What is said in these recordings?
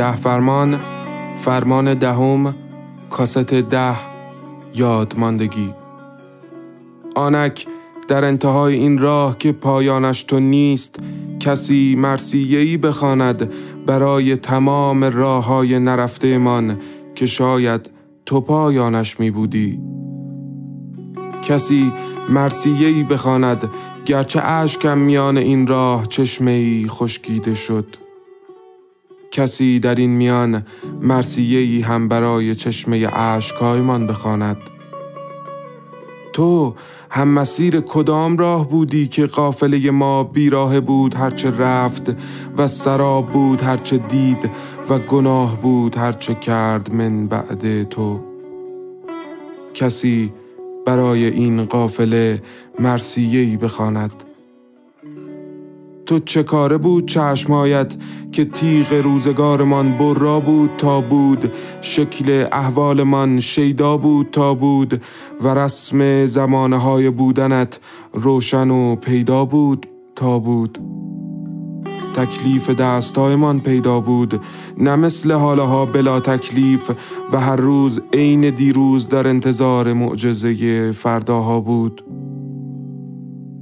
ده فرمان فرمان دهم کاست ده یادماندگی. آنک در انتهای این راه که پایانش تو نیست کسی مرسیهی بخواند برای تمام راه های نرفته من که شاید تو پایانش می بودی کسی مرسیهی بخواند گرچه اشکم میان این راه چشمه ای خشکیده شد. کسی در این میان مرسیهی هم برای چشمه عشقایمان بخواند. تو هم مسیر کدام راه بودی که قافله ما بیراه بود هرچه رفت و سراب بود هرچه دید و گناه بود هرچه کرد من بعد تو؟ کسی برای این قافله مرسیهی بخواند. تو چه کاره بود چشمایت که تیغ روزگارمان برا بود تا بود؟ شکل احوالمان شیدا بود تا بود؟ و رسم زمانه های بودنت روشن و پیدا بود تا بود؟ تکلیف دستایمان پیدا بود نه مثل حالها بلا تکلیف و هر روز عین دیروز در انتظار معجزه فرداها بود.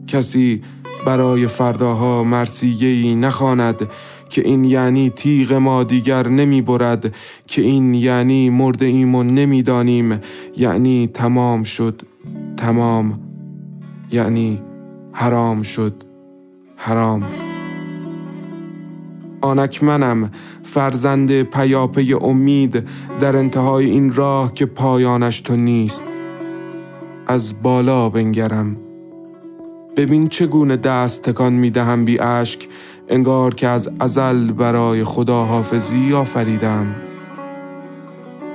کسی برای فرداها مرسیهی نخواند که این یعنی تیغ ما دیگر نمی برد که این یعنی مرده ایم و نمی‌دانیم یعنی تمام شد تمام. یعنی حرام شد حرام. آنک منم فرزند پیاپی امید در انتهای این راه که پایانش تو نیست از بالا بنگرم. ببین چگونه دست تکان می دهم بی اشک انگار که از ازل برای خدا حافظی آفریدم.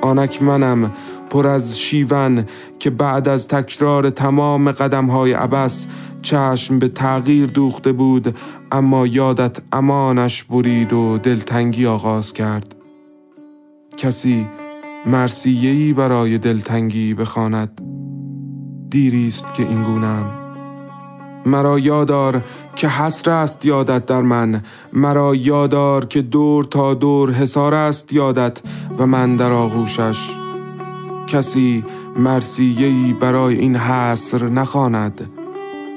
آنک منم پر از شیون که بعد از تکرار تمام قدم های عبس چشم به تغییر دوخته بود اما یادت امانش برید و دلتنگی آغاز کرد. کسی مرسیهی برای دلتنگی بخواند. دیریست که این گونم. مرا یادار که حسر است یادت در من. مرا یادار که دور تا دور حسار است یادت و من در آغوشش. کسی مرسیهی برای این حسر نخواند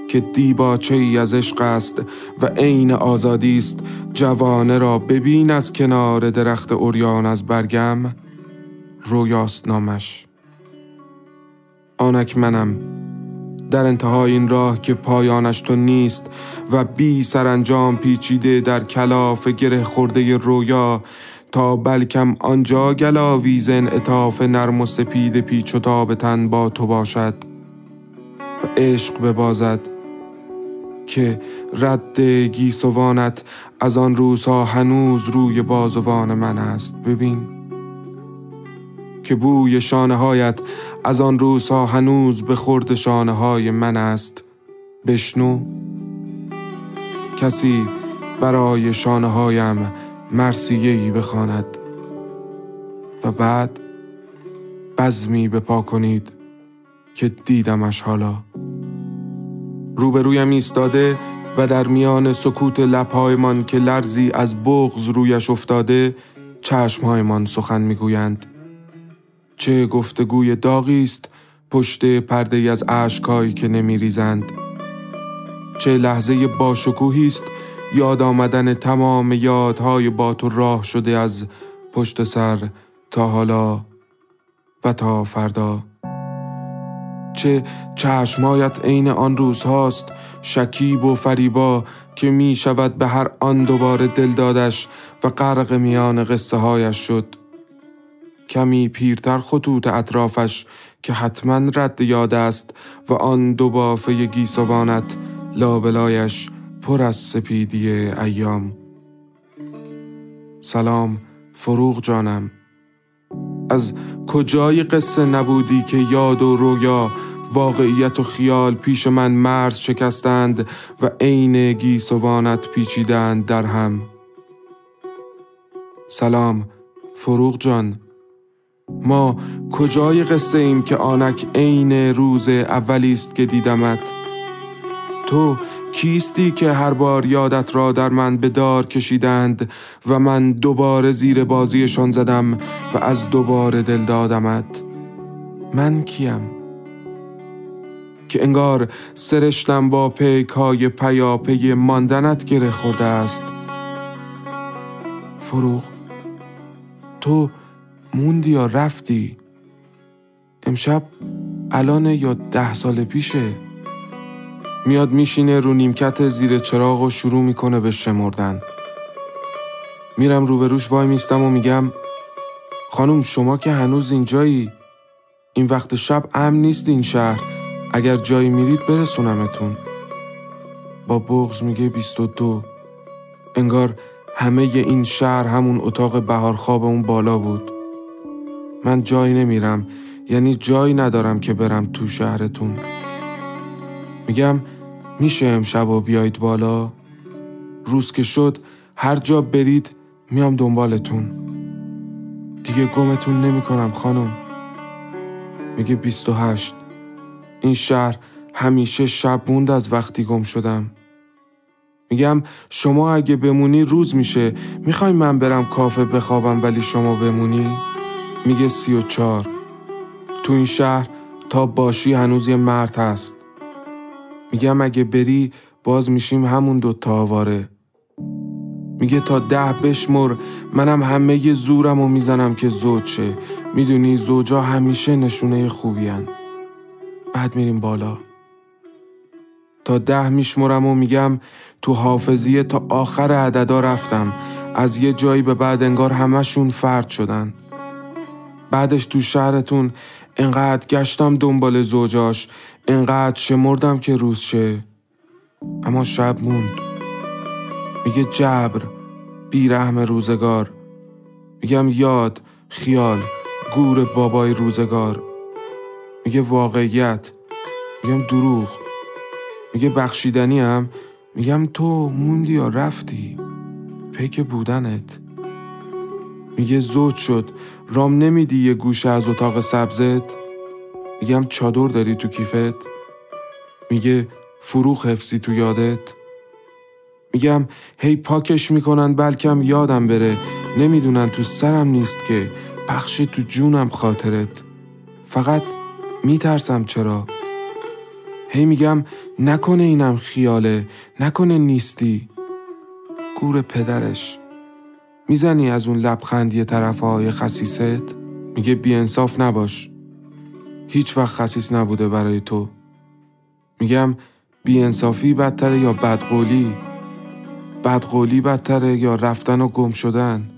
که دیباچه ای از عشق است و عین آزادی است. جوانه را ببین از کنار درخت اوریان از برگم رویاست نامش آنک منم در انتهای این راه که پایانش تو نیست و بی سرانجام پیچیده در کلاف گره خورده رویا تا بلکم آنجا گلاویز اتاف نرم و سپید پیچ و تاب تن با تو باشد. و عشق ببازد که رد گیسوانت از آن روزها هنوز روی بازوان من است. ببین. که بوی شانه هایت از آن روزها هنوز به خورد شانه های من است. بشنو. کسی برای شانه هایم مرسیهی بخواند و بعد بزمی بپا کنید که دیدمش حالا. روبرویم ایستاده و در میان سکوت لبهایمان که لرزی از بغز رویش افتاده چشمهایمان سخن می‌گویند. چه گفتگوی داغی است پشت پرده از اشکهایی که نمیریزند. چه لحظه باشکوهی است یاد آمدن تمام یادهای با تو راه شده از پشت سر تا حالا و تا فردا. چه چشمایت عین آن روز هاست شکیب و فریبا که می شود به هر آن دوباره دل دادش و غرق میان قصه هایش شد. کمی پیرتر خطوط اطرافش که حتما رد یاد است و آن دو بافه گیسوانت لابلایش پر از سپیدی ایام. سلام فروغ جانم. از کجای قصه نبودی که یاد و رویا واقعیت و خیال پیش من مرز شکستند و عین گیسوانت پیچیدند در هم؟ سلام فروغ جان. ما کجای قصه ایم که آنک عین روز اولی است که دیدمت؟ تو کیستی که هر بار یادت را در من به دار کشیدند و من دوباره زیر بازیشان زدم و از دوباره دل دادمت. من کیم؟ که انگار سرشتم با پیک های پیاپی ماندنت گره خورده است. فروغ تو موندی یا رفتی؟ امشب الان یا ده سال پیشه. میاد میشینه رو نیمکت زیر چراغ و شروع می‌کنه به شمردن. میرم روبروش وای میستم و میگم خانم شما که هنوز اینجایی. این وقت شب امن نیست این شهر. اگر جایی میرید برسونمتون. با بغز میگه 22 انگار همه این شهر همون اتاق بهارخواب اون بالا بود. من جایی نمیرم یعنی جایی ندارم که برم تو شهرتون. میگم میشه امشب و بیایید بالا؟ روز که شد هر جا برید میام دنبالتون. دیگه گمتون نمی کنم خانم. میگه 28 این شهر همیشه شب موند از وقتی گم شدم. میگم شما اگه بمونی روز میشه. می‌خوای من برم کافه بخوابم ولی شما بمونی؟ میگه سی و چار تو این شهر تا باشی هنوز یه مرد هست. میگم اگه بری باز میشیم همون دو آواره. میگه تا ده بشمر منم همه زورم و می‌زنم که زوج شه می‌دونی زوجا همیشه نشونه خوبی هن. بعد میریم بالا. تا ده میشمرم و میگم تو حافظیه تا آخر عددا رفتم. از یه جایی به بعد انگار همشون فرد شدن. بعدش تو شهرتون انقدر گشتم دنبال زوجاش انقدر شمردم که روز شه. اما شب موند. میگه جبر بیرحم روزگار. میگم یاد خیال گور بابای روزگار. میگه واقعیت. میگم دروغ. میگه بخشیدنی هم میگم تو موندی یا رفتی؟ پیک بودنت. میگه زود شد. رام نمیدی یه گوشه از اتاق سبزت؟ میگم چادر داری تو کیفت؟ میگه فروغ حفظی تو یادت؟ میگم هی پاکش می‌کنن بلکم یادم بره. نمی‌دونن تو سرم نیست که پخش تو جونم خاطرت. فقط میترسم چرا. هی میگم نکنه اینم خیاله نکنه نیستی. گور پدرش. می‌زنی از اون لبخندی طرف های خسیست؟ میگه بیانصاف نباش. هیچ وقت خصیص نبوده برای تو. میگم بیانصافی بدتره یا بدقولی؟ بدقولی بدتره یا رفتن و گم شدن؟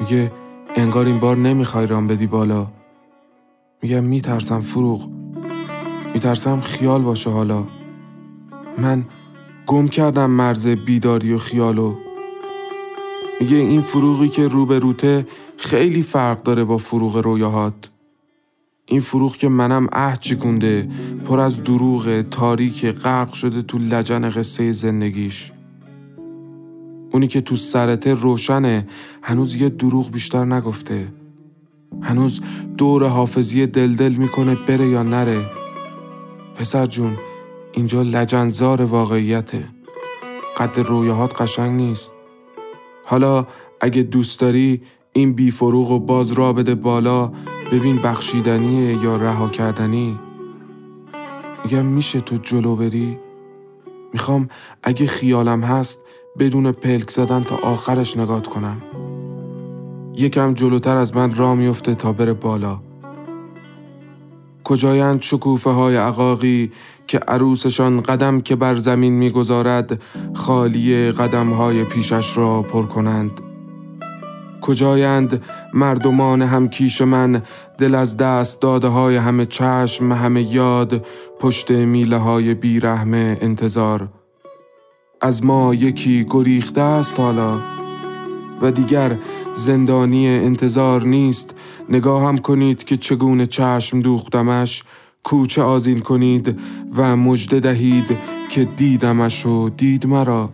میگه انگار این بار نمی‌خوای رام بدی بالا. میگم میترسم فروغ. میترسم خیال باشه حالا. من گم کردم مرز بیداری و خیالو میگه این فروغی که رو به روته خیلی فرق داره با فروغ رویاهات. این فروغ که منم عهد چکونده پر از دروغ تاریک غرق شده تو لجن قصه زندگیش. اونی که تو سرته روشنه هنوز یه دروغ بیشتر نگفته. هنوز دور حافظی دلدل می‌کنه بره یا نره. پسر جون اینجا لجنزار واقعیته. قد رویاهات قشنگ نیست. حالا اگه دوست داری این بی فروغ و باز را بده بالا ببین بخشیدنیه یا رها کردنی. میگم میشه تو جلو بری؟ می‌خوام اگه خیالم هست بدون پلک زدن تا آخرش نگات کنم. یکم جلوتر از من را میفته تا بره بالا. کجایند شکوفه های عقاقی که عروسشان قدم که بر زمین می‌گذارد خالی قدم های پیشش را پر کنند. کجایند مردمان همکیش من دل از دست داده های همه چشم همه یاد پشت میله های بیرحم انتظار. از ما یکی گریخته است حالا و دیگر زندانی انتظار نیست. نگاه هم کنید که چگونه چشم دوختمش. کوچه آزین کنید و مجده دهید که دیدمش و دید مرا.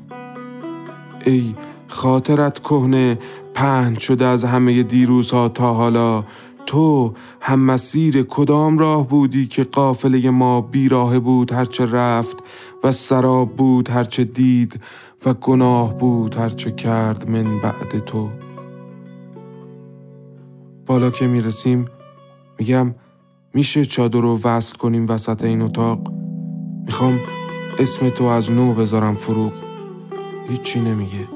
ای خاطرت کهنه پهن شده از همه دیروزها تا حالا. تو هم مسیر کدام راه بودی که قافله ما بیراه بود هرچه رفت و سراب بود هرچه دید و گناه بود هرچه کرد من بعد تو؟ بالا که می‌رسیم میگم میشه چادر رو وصل کنیم وسط این اتاق؟ می‌خوام اسم تو از نو بذارم فروغ. هیچی نمیگه.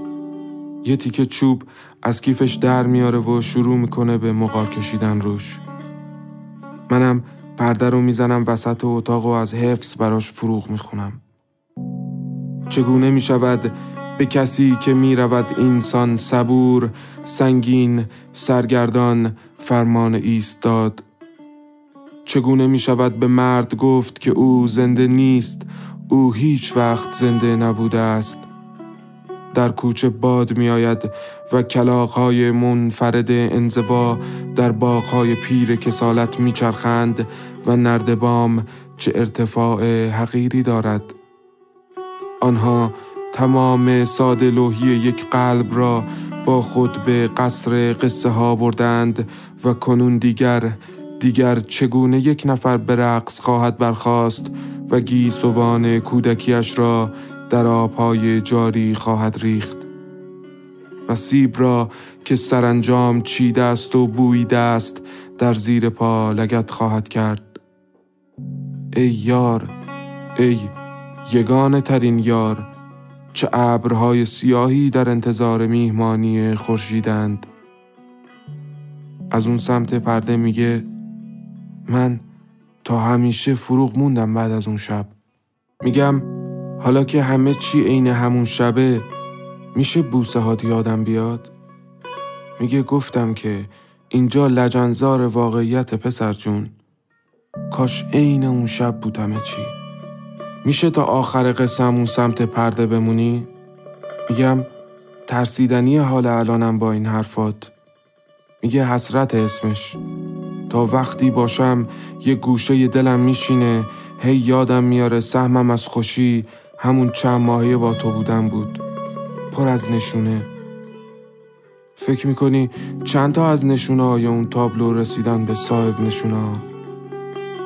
یه تیکه چوب از کیفش در میاره و شروع می‌کنه به مقار کشیدن روش. منم پرده رو می‌زنم وسط اتاق و از حفظ براش فروغ می‌خونم. چگونه می‌شود به کسی که می‌رود اینسان صبور سنگین سرگردان فرمان ایستاد؟ چگونه می شود به مرد گفت که او زنده نیست؟ او هیچ وقت زنده نبوده است. در کوچه باد می آید و کلاقهای منفرد انزوا در باغهای پیر کسالت می چرخند و نردبام چه ارتفاع حقیری دارد. آنها تمام ساده لوحی یک قلب را با خود به قصر قصه ها بردند و کنون دیگر دیگر چگونه یک نفر به رقص خواهد برخاست و گیسوان کودکیش را در آبهای جاری خواهد ریخت؟ و سیب را که سرانجام چیده است و بویده است در زیر پا لگت خواهد کرد. ای یار ای یگانه ترین یار چه ابرهای سیاهی در انتظار میهمانی خورشیدند؟ از اون سمت پرده میگه من تا همیشه فروغ موندم بعد از اون شب. میگم حالا که همه چی عین همون شبه میشه بوسه ها یادم بیاد؟ میگه گفتم که اینجا لجنزار واقعیت پسر جون. کاش عین اون شب بود همه چی. میشه تا آخر قسم اون سمت پرده بمونی؟ میگم ترسیدنی حال الانم با این حرفات. میگه حسرت اسمش. تا وقتی باشم یه گوشه دلم میشینه. هی یادم میاره سهمم از خوشی همون چند ماهی با تو بودن بود. پر از نشونه. فکر می‌کنی چند تا از نشونه های اون تابلو رسیدن به صاحب نشونه ها؟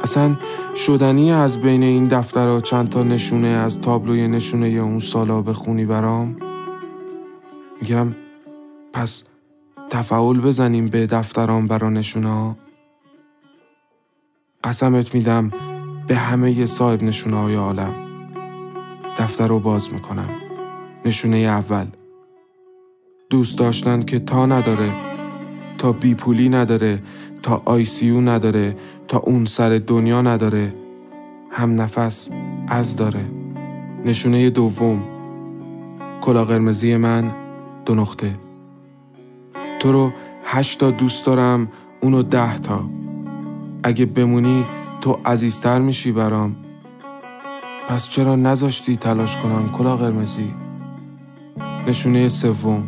اصلا شدنی از بین این دفترها چند تا نشونه از تابلوی نشونه اون سالا بخونی برام؟ میگم پس تفعول بزنیم به دفترام برا نشونه ها؟ قسمت میدم به همه صاحب نشونه های عالم. دفتر رو باز می‌کنم. نشونه اول. دوست داشتن که تا نداره تا بیپولی نداره تا آی سی نداره تا اون سر دنیا نداره. هم نفس از داره. نشونه دوم. کلا قرمزی من دو نقطه. تو رو هشتا دوست دارم اونو ده تا. اگه بمونی تو عزیزتر میشی برام. پس چرا نذاشتی تلاش کنم کلا قرمزی؟ نشونه سوم.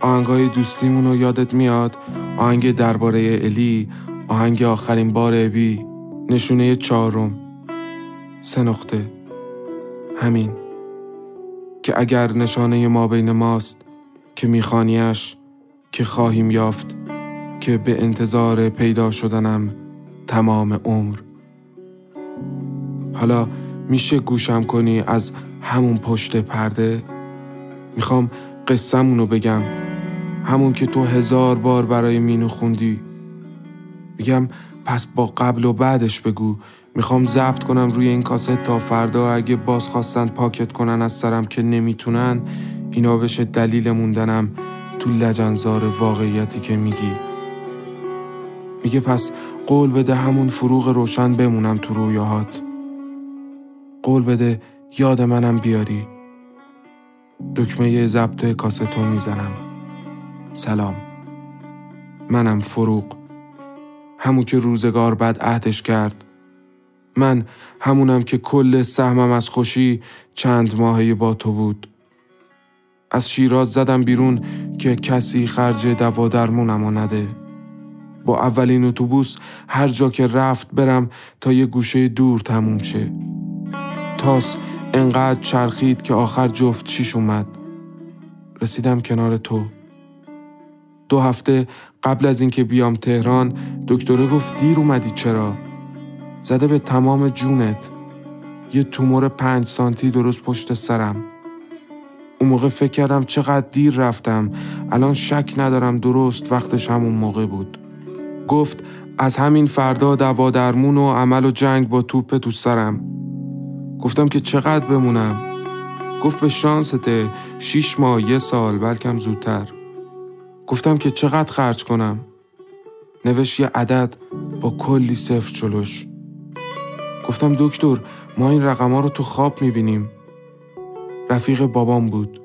آهنگای دوستیمونو یادت میاد؟ آهنگ درباره الی آهنگ آخرین بار ابی نشونه چهارم. سه نقطه. همین. که اگر نشانه ما بین ماست که میخانیش که خواهیم یافت که به انتظار پیدا شدنم تمام عمر. حالا میشه گوشم کنی از همون پشت پرده؟ می‌خوام قصهمونو بگم. همون که تو هزار بار برای مینو خوندی. میگم پس با قبل و بعدش بگو. می‌خوام ضبط کنم روی این کاست تا فردا اگه باز خواستن پاکت کنن از سرم که نمی‌تونن اینا بشه دلیل موندنم تو لجنزار واقعیتی که میگی. میگه پس قول بده همون فروغ روشن بمونم تو رویاهات. قول بده یاد منم بیاری. دکمه ضبط کاستو می‌زنم. سلام. منم فروغ. همون که روزگار بعد عهدش کرد. من همونم که کل سهمم از خوشی چند ماهی با تو بود. از شیراز زدم بیرون که کسی خرج دوا درمونم نده. با اولین اتوبوس هر جا که رفت برم تا یه گوشه دور تموم شه. تاس انقدر چرخید که آخر جفت چیش اومد. رسیدم کنار تو. دو هفته قبل از اینکه بیام تهران دکتره گفت دیر اومدی چرا؟ زده به تمام جونت. یه تومور پنج سانتی درست پشت سرم. اون موقع فکر کردم چقدر دیر رفتم. الان شک ندارم درست وقتش همون موقع بود. گفت از همین فردا دوا درمون و عمل و جنگ با توپ تو سرم. گفتم که چقدر بمونم؟ گفت به شانسته شیش ماه یه سال بلکم زودتر. گفتم که چقدر خرج کنم؟ نوشت یه عدد با کلی صفر جلوش. گفتم دکتر ما این رقم رو تو خواب می‌بینیم. رفیق بابام بود.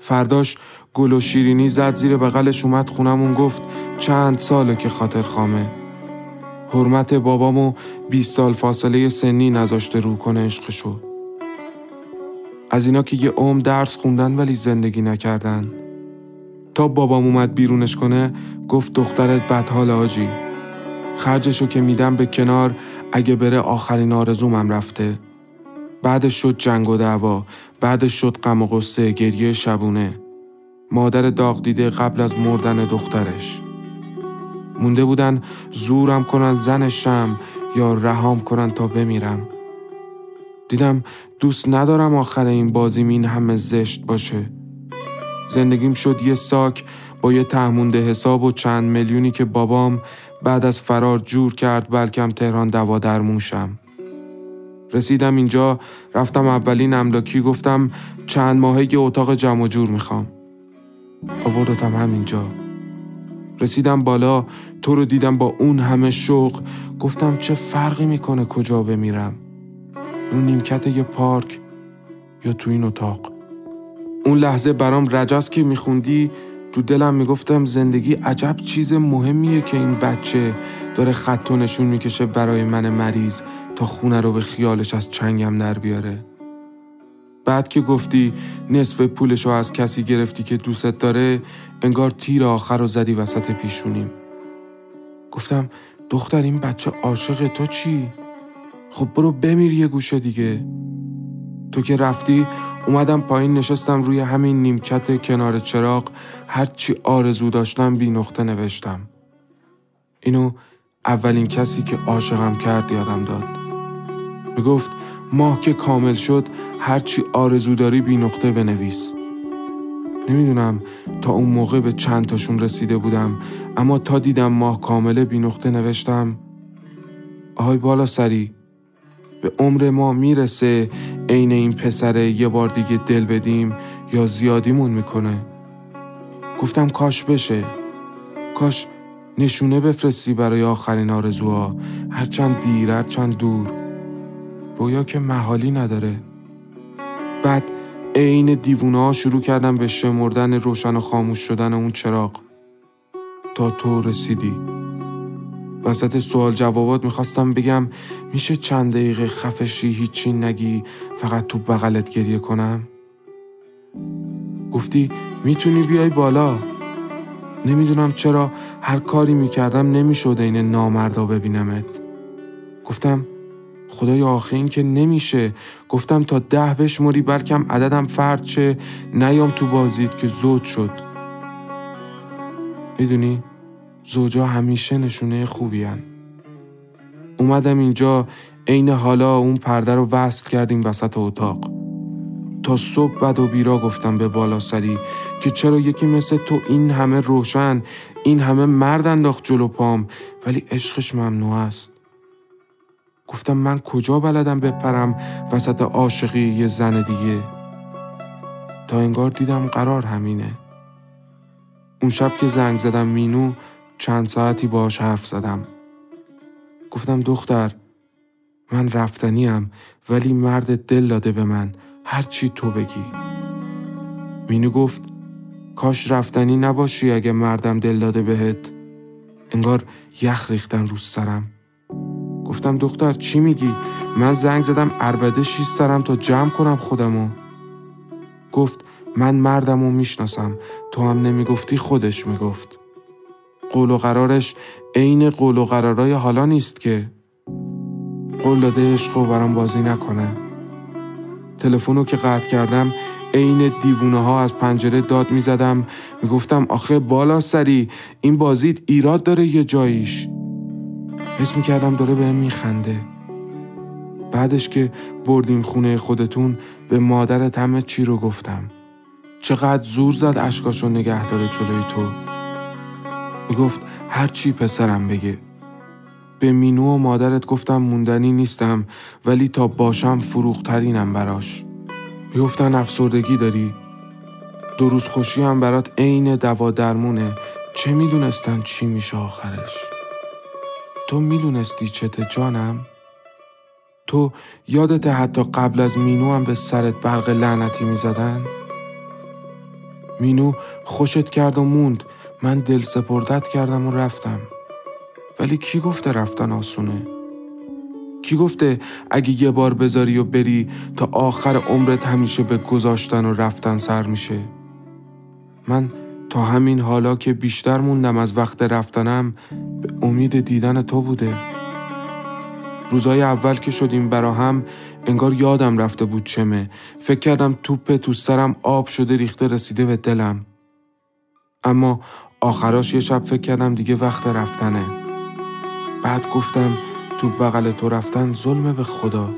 فرداش گل و شیرینی زد زیر بغلش اومد خونمون گفت چند ساله که خاطر خامه. حرمت بابامو 20 سال فاصله سنی نذاشته رو کنه عشقشو. از اینا که یه عمر درس خوندن ولی زندگی نکردن. تا بابام اومد بیرونش کنه گفت دخترت بدحال آجی. خرجشو که میدم به کنار اگه بره آخرین آرزومم رفته. بعدش شد جنگ و دعوا بعدش شد غم و غصه گریه شبونه. مادر داغ دیده قبل از مردن دخترش. مونده بودن زورم کنن زنشم یا رهام کنن تا بمیرم. دیدم دوست ندارم آخر این بازی این همه زشت باشه. زندگیم شد یه ساک با یه تهمونده حساب و چند میلیونی که بابام بعد از فرار جور کرد بلکم تهران دوا درموشم رسیدم اینجا رفتم اولین املاکی گفتم چند ماهه یه اتاق جمع جور می‌خوام. آوردتم همینجا. رسیدم بالا تو رو دیدم با اون همه شوق. گفتم چه فرقی می‌کنه کجا بمیرم؟ اون نیمکت یه پارک یا تو این اتاق؟ اون لحظه برام رجاست که میخوندی تو دلم می‌گفتم زندگی عجب چیز مهمیه که این بچه داره خط و نشون می‌کشه برای من مریض. تا خونه رو به خیالش از چنگم در بیاره. بعد که گفتی نصف پولش رو از کسی گرفتی که دوستت داره انگار تیر آخر رو زدی وسط پیشونیم. گفتم دختر این بچه عاشق تو چی؟ خب برو بمیر یه گوشه دیگه. تو که رفتی اومدم پایین نشستم روی همین نیمکت کنار چراغ هرچی آرزو داشتم بی نقطه نوشتم. اینو اولین کسی که عاشقم کرد یادم داد. می‌گفت ماه که کامل شد هرچی آرزو داری بی نقطه بنویس. نمی‌دونم تا اون موقع به چند تاشون رسیده بودم اما تا دیدم ماه کامله بی نقطه نوشتم. آهای بالا سری به عمر ما می‌رسه عین این پسره یه بار دیگه دل بدیم یا زیادیمون می‌کنه. گفتم کاش بشه. کاش نشونه بفرستی برای آخرین آرزوها. هرچند دیر هرچند دور. رویا که محالی نداره. بعد عین دیوونه ها شروع کردم به شمردن روشن و خاموش شدن اون چراغ. تا تو رسیدی. وسط سوال جوابات می‌خواستم بگم میشه چند دقیقه خفشی هیچی نگی فقط تو بغلت گریه کنم؟ گفتی می‌تونی بیای بالا. نمی‌دونم چرا هر کاری می‌کردم نمی‌شد این نامردا ببینمت. گفتم خدای آخه این که نمیشه. گفتم تا ده بشمری بلکم عددم فرد چه نیام تو بازید که زود شد. می‌دونی؟ زوجا همیشه نشونه خوبی هن. اومدم اینجا عین حالا اون پرده رو وصل کردیم وسط اتاق. تا صبح بد و بیرا گفتم به بالا سری که چرا یکی مثل تو این همه روشن این همه مرد انداخت جلو پام ولی عشقش ممنوع است. گفتم من کجا بلدم بپرم وسط عاشقی یه زن دیگه؟ تا انگار دیدم قرار همینه. اون شب که زنگ زدم مینو چند ساعتی باش حرف زدم. گفتم دختر من رفتنیم ولی مرد دل داده به من. هر چی تو بگی. مینو گفت کاش رفتنی نباشی اگه مردم دل داده بهت. انگار یخ ریختن رو سرم. گفتم دختر چی میگی؟ من زنگ زدم اربده شیش سرم تا جمع کنم خودمو. گفت من مردم و می‌شناسم. تو هم نمی‌گفتی خودش می‌گفت. قول و قرارش عین قول و قرارای حالا نیست که. قول داده عشق و برام بازی نکنه. تلفنو که قطع کردم عین دیوونه ها از پنجره داد می‌زدم. می‌گفتم آخه بالا سری این بازیت ایراد داره یه جاییش. حس می‌کردم داره بهم میخنده. بعدش که بردیم خونه خودتون به مادرت همه چی رو گفتم. چقدر زور زد اشکاشو نگه داره جلوی تو. می‌گفت هر چی پسرم بگه. به مینو و مادرت گفتم موندنی نیستم ولی تا باشم فروخترینم براش. می‌گفتن افسردگی داری. دو روز خوشی هم برات عین دوا درمونه. چه می‌دونستن چی میشه آخرش؟ تو می‌دونستی چته جانم؟ تو یادت حتی قبل از مینو هم به سرت برق لعنتی می‌زدن؟ مینو خوشت کرد و موند. من دل سپردت کردم و رفتم. ولی کی گفته رفتن آسونه؟ کی گفته اگه یه بار بذاری و بری تا آخر عمرت همیشه به گذاشتن و رفتن سر میشه؟ من تا همین حالا که بیشتر موندم از وقت رفتنم به امید دیدن تو بوده. روزای اول که شدیم برا هم انگار یادم رفته بود چمه. فکر کردم توپ تو سرم آب شده ریخته رسیده به دلم. اما آخراش یه شب فکر کردم دیگه وقت رفتنه. بعد گفتم تو بغل تو رفتن ظلمه به خدا.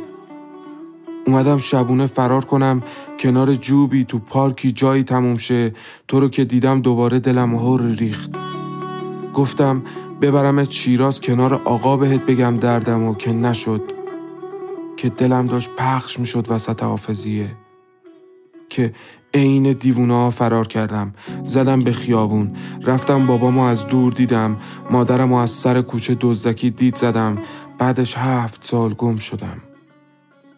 اومدم شبونه فرار کنم کنار جوبی تو پارکی جایی تموم شه. تو رو که دیدم دوباره دلم هر ریخت. گفتم ببرم شیراز کنار آقا بهت بگم دردم و که نشد. که دلم داشت پخش می‌شد وسط حافظیه. که عین دیوونا فرار کردم. زدم به خیابون. رفتم بابامو از دور دیدم. مادرمو از سر کوچه دزدکی دید زدم. بعدش هفت سال گم شدم.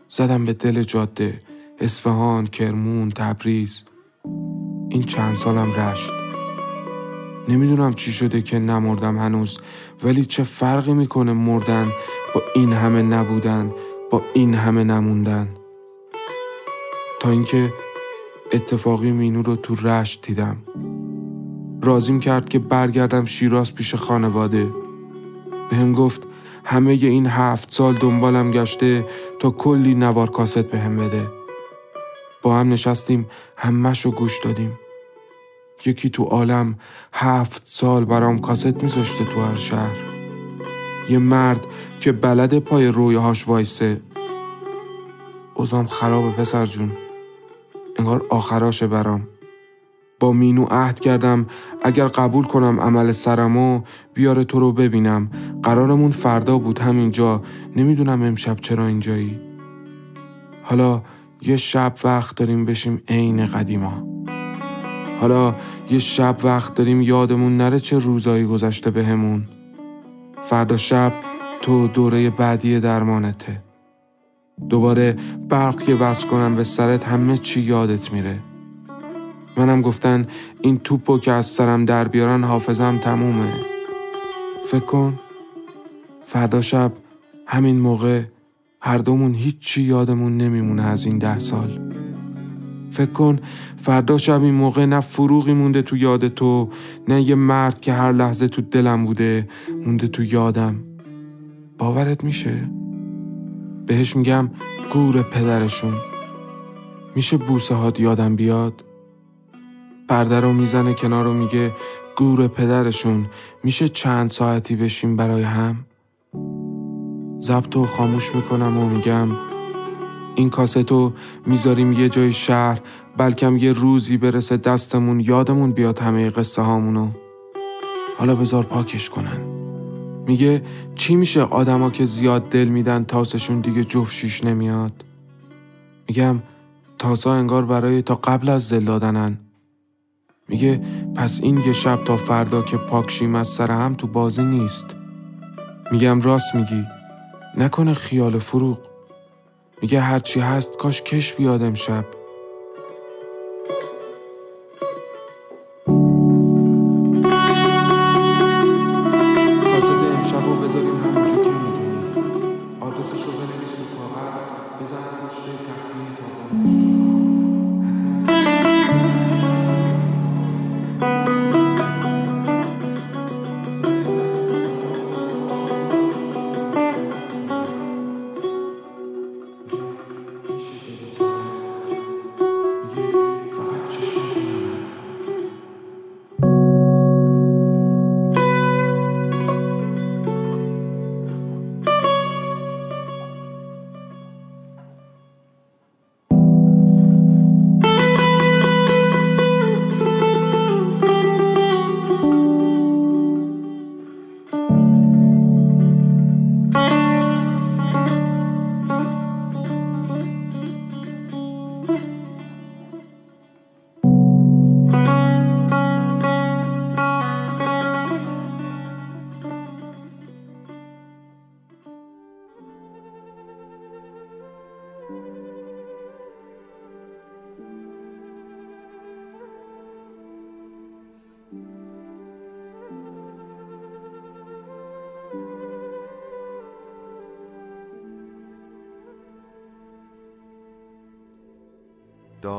زدم به دل جاده. اصفهان کرمون تبریز. این چند سالم رشت. نمی‌دونم چی شده که نمردم هنوز ولی چه فرقی می‌کنه مردن با این همه نبودن با این همه نموندن؟ تا اینکه اتفاقی مینو رو تو رشت دیدم. رازیم کرد که برگردم شیراز پیش خانواده. به هم گفت همه این هفت سال دنبالم گشته تا کلی نوار کاست به هم بده. با هم نشستیم همهشو گوش دادیم. یکی تو عالم هفت سال برام کاست میذاشته تو هر شهر. یه مرد که بلد پای رویهاش وایسه. اوزام خرابه پسر جون. انگار آخراشه برام. با مینو عهد کردم اگر قبول کنم عمل سرمو بیاره تو رو ببینم. قرارمون فردا بود همینجا. نمی‌دونم امشب چرا اینجایی. حالا یه شب وقت داریم بشیم عین قدیما. حالا یه شب وقت داریم یادمون نره چه روزایی گذشته بهمون. فردا شب تو دوره بعدی درمانته. دوباره برق که وصل کنم به سرت همه چی یادت میره. منم گفتن این توپو که از سرم در بیارن حافظم تمومه. فکر کن فردا شب همین موقع هر دومون هیچی یادمون نمیمونه از این ده سال فکر کن فردا شب این موقع نه فروغی مونده تو یاد تو نه یه مرد که هر لحظه تو دلم بوده مونده تو یادم باورت میشه؟ بهش میگم گور پدرشون میشه بوسه هات یادم بیاد؟ پرده رو می‌زنه کنار رو میگه گور پدرشون میشه چند ساعتی بشیم برای هم؟ زبط خاموش می‌کنم و میگم این کاستو می‌ذاریم یه جای شهر بلکم یه روزی برسه دستمون یادمون بیاد همه قصه هامونو. حالا بذار پاکش کنن. میگه چی میشه آدما که زیاد دل میدن تاسشون دیگه جفت شیش نمیاد؟ میگم تاسا انگار برای تا قبل از دل دادنن. میگه پس این یه شب تا فردا که پاکشیم از سر هم تو بازی نیست. میگم راست میگی. نکنه خیال فروغ. میگه هرچی هست کاش کش بیاد امشب.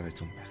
特别准备